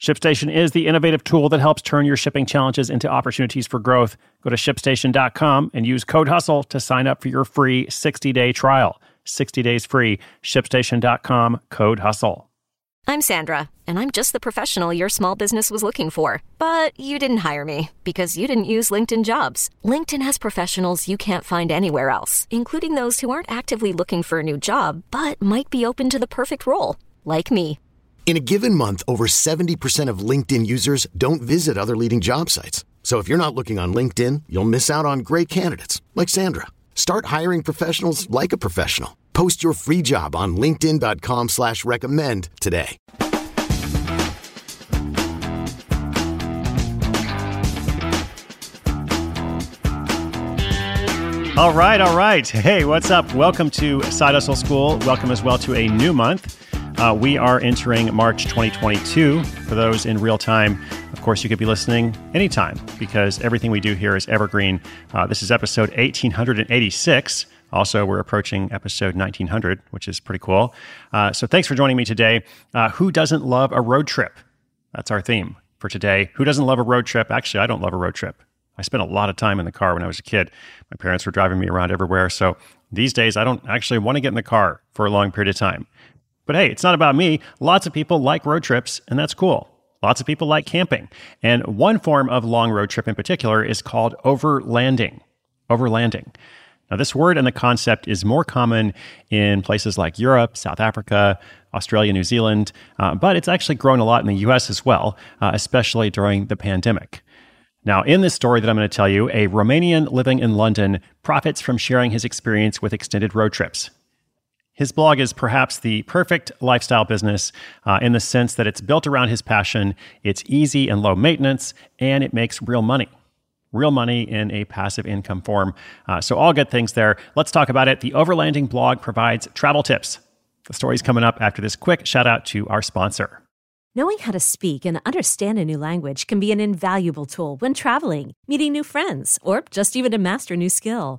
ShipStation is the innovative tool that helps turn your shipping challenges into opportunities for growth. Go to shipstation.com and use code HUSTLE to sign up for your free 60 day trial. 60 days free. ShipStation.com, code HUSTLE. I'm Sandra, and I'm just the professional your small business was looking for. But you didn't hire me because you didn't use LinkedIn jobs. LinkedIn has professionals you can't find anywhere else, including those who aren't actively looking for a new job but might be open to the perfect role, like me. In a given month, over 70% of LinkedIn users don't visit other leading job sites. So if you're not looking on LinkedIn, you'll miss out on great candidates like Sandra. Start hiring professionals like a professional. Post your free job on LinkedIn.com slash recommend today. All right, all right. Hey, what's up? Welcome to Side Hustle School. Welcome as well to a new month. Uh, we are entering March 2022. For those in real time, of course, you could be listening anytime because everything we do here is evergreen. Uh, this is episode 1886. Also, we're approaching episode 1900, which is pretty cool. Uh, so, thanks for joining me today. Uh, who doesn't love a road trip? That's our theme for today. Who doesn't love a road trip? Actually, I don't love a road trip. I spent a lot of time in the car when I was a kid. My parents were driving me around everywhere. So these days, I don't actually want to get in the car for a long period of time. But hey, it's not about me. Lots of people like road trips, and that's cool. Lots of people like camping. And one form of long road trip in particular is called overlanding. Overlanding. Now, this word and the concept is more common in places like Europe, South Africa, Australia, New Zealand, uh, but it's actually grown a lot in the US as well, uh, especially during the pandemic. Now, in this story that I'm going to tell you, a Romanian living in London profits from sharing his experience with extended road trips. His blog is perhaps the perfect lifestyle business uh, in the sense that it's built around his passion, it's easy and low maintenance, and it makes real money. Real money in a passive income form. Uh, so, all good things there. Let's talk about it. The Overlanding blog provides travel tips. The story's coming up after this quick shout out to our sponsor. Knowing how to speak and understand a new language can be an invaluable tool when traveling, meeting new friends, or just even to master a new skill.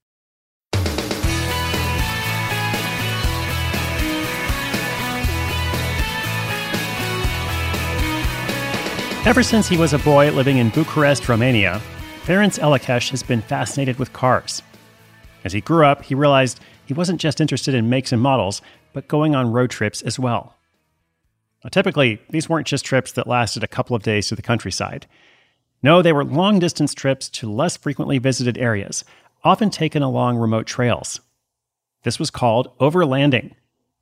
Ever since he was a boy living in Bucharest, Romania, Ferenc Elekesh has been fascinated with cars. As he grew up, he realized he wasn't just interested in makes and models, but going on road trips as well. Now, typically, these weren't just trips that lasted a couple of days to the countryside. No, they were long distance trips to less frequently visited areas, often taken along remote trails. This was called overlanding,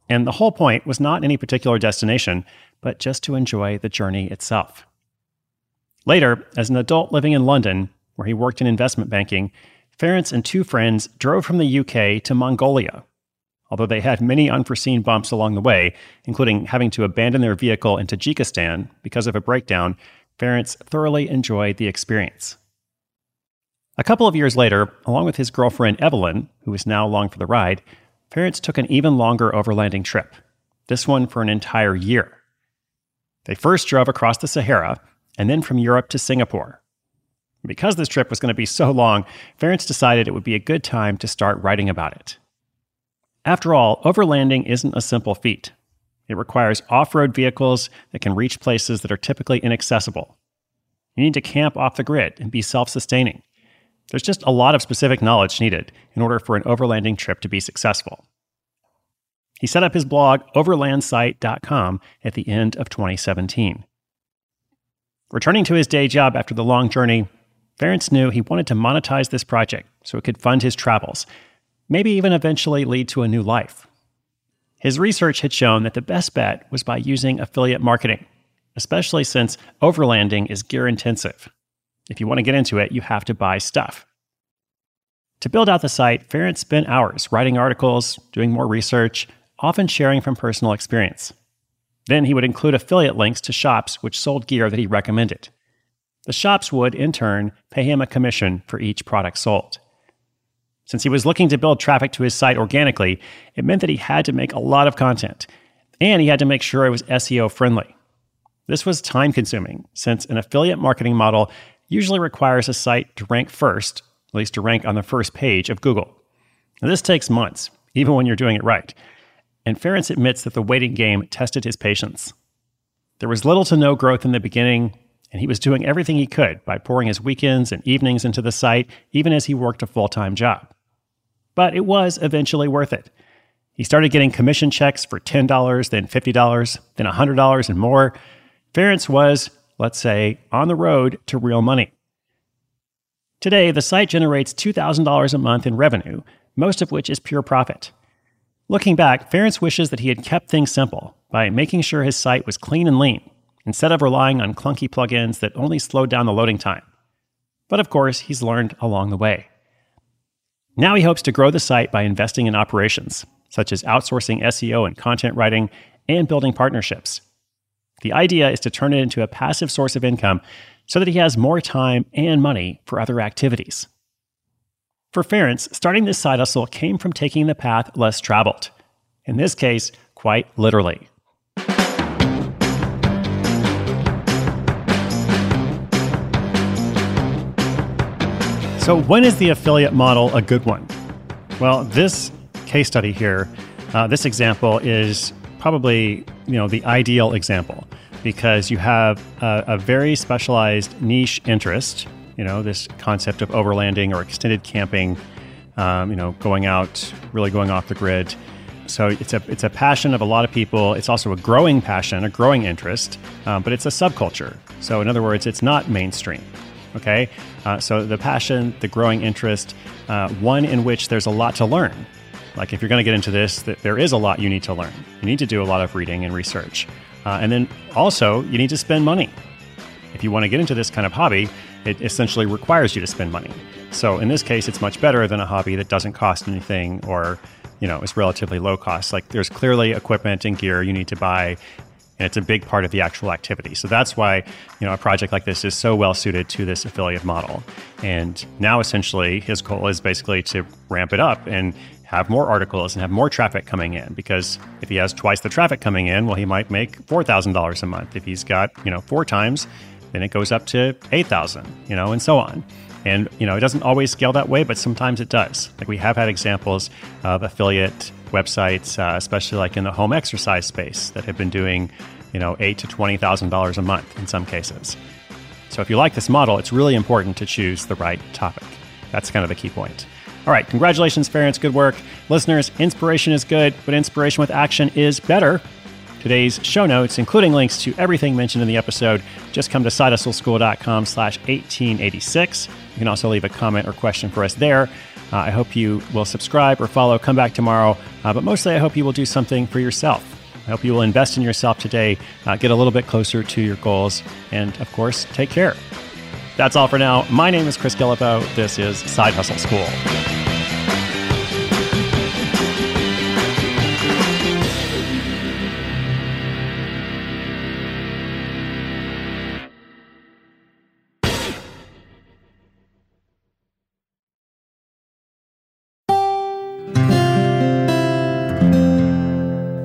and the whole point was not any particular destination, but just to enjoy the journey itself. Later, as an adult living in London, where he worked in investment banking, Ferenc and two friends drove from the UK to Mongolia. Although they had many unforeseen bumps along the way, including having to abandon their vehicle in Tajikistan because of a breakdown, Ferenc thoroughly enjoyed the experience. A couple of years later, along with his girlfriend Evelyn, who was now along for the ride, Ferenc took an even longer overlanding trip, this one for an entire year. They first drove across the Sahara and then from Europe to Singapore. Because this trip was going to be so long, Ferenc decided it would be a good time to start writing about it. After all, overlanding isn't a simple feat. It requires off road vehicles that can reach places that are typically inaccessible. You need to camp off the grid and be self sustaining. There's just a lot of specific knowledge needed in order for an overlanding trip to be successful. He set up his blog, overlandsite.com, at the end of 2017. Returning to his day job after the long journey, Ferenc knew he wanted to monetize this project so it could fund his travels, maybe even eventually lead to a new life. His research had shown that the best bet was by using affiliate marketing, especially since overlanding is gear intensive. If you want to get into it, you have to buy stuff. To build out the site, Ferenc spent hours writing articles, doing more research, often sharing from personal experience. Then he would include affiliate links to shops which sold gear that he recommended. The shops would, in turn, pay him a commission for each product sold. Since he was looking to build traffic to his site organically, it meant that he had to make a lot of content, and he had to make sure it was SEO friendly. This was time consuming, since an affiliate marketing model usually requires a site to rank first, at least to rank on the first page of Google. Now, this takes months, even when you're doing it right and Ferenc admits that the waiting game tested his patience. There was little to no growth in the beginning, and he was doing everything he could by pouring his weekends and evenings into the site, even as he worked a full time job. But it was eventually worth it. He started getting commission checks for $10, then $50, then $100 and more. Ferenc was, let's say, on the road to real money. Today, the site generates $2,000 a month in revenue, most of which is pure profit. Looking back, Ferenc wishes that he had kept things simple by making sure his site was clean and lean, instead of relying on clunky plugins that only slowed down the loading time. But of course, he's learned along the way. Now he hopes to grow the site by investing in operations, such as outsourcing SEO and content writing, and building partnerships. The idea is to turn it into a passive source of income so that he has more time and money for other activities. For Ferenc, starting this side hustle came from taking the path less traveled. In this case, quite literally. So, when is the affiliate model a good one? Well, this case study here, uh, this example is probably you know the ideal example because you have a, a very specialized niche interest you know, this concept of overlanding or extended camping, um, you know, going out, really going off the grid. So it's a it's a passion of a lot of people. It's also a growing passion, a growing interest, um, but it's a subculture. So in other words, it's not mainstream. Okay, uh, so the passion, the growing interest, uh, one in which there's a lot to learn. Like if you're going to get into this, there is a lot you need to learn. You need to do a lot of reading and research, uh, and then also you need to spend money. If you want to get into this kind of hobby, it essentially requires you to spend money. So in this case, it's much better than a hobby that doesn't cost anything or you know is relatively low cost. Like there's clearly equipment and gear you need to buy, and it's a big part of the actual activity. So that's why you know a project like this is so well suited to this affiliate model. And now essentially his goal is basically to ramp it up and have more articles and have more traffic coming in because if he has twice the traffic coming in well he might make $4000 a month if he's got you know four times then it goes up to 8,000, you know, and so on. And, you know, it doesn't always scale that way, but sometimes it does. Like we have had examples of affiliate websites, uh, especially like in the home exercise space that have been doing, you know, eight to $20,000 a month in some cases. So if you like this model, it's really important to choose the right topic. That's kind of the key point. All right, congratulations, Ferenc. Good work. Listeners, inspiration is good, but inspiration with action is better. Today's show notes, including links to everything mentioned in the episode, just come to sidehustleschool.com slash 1886. You can also leave a comment or question for us there. Uh, I hope you will subscribe or follow, come back tomorrow, uh, but mostly I hope you will do something for yourself. I hope you will invest in yourself today, uh, get a little bit closer to your goals, and of course, take care. That's all for now. My name is Chris Guillebeau. This is Side Hustle School.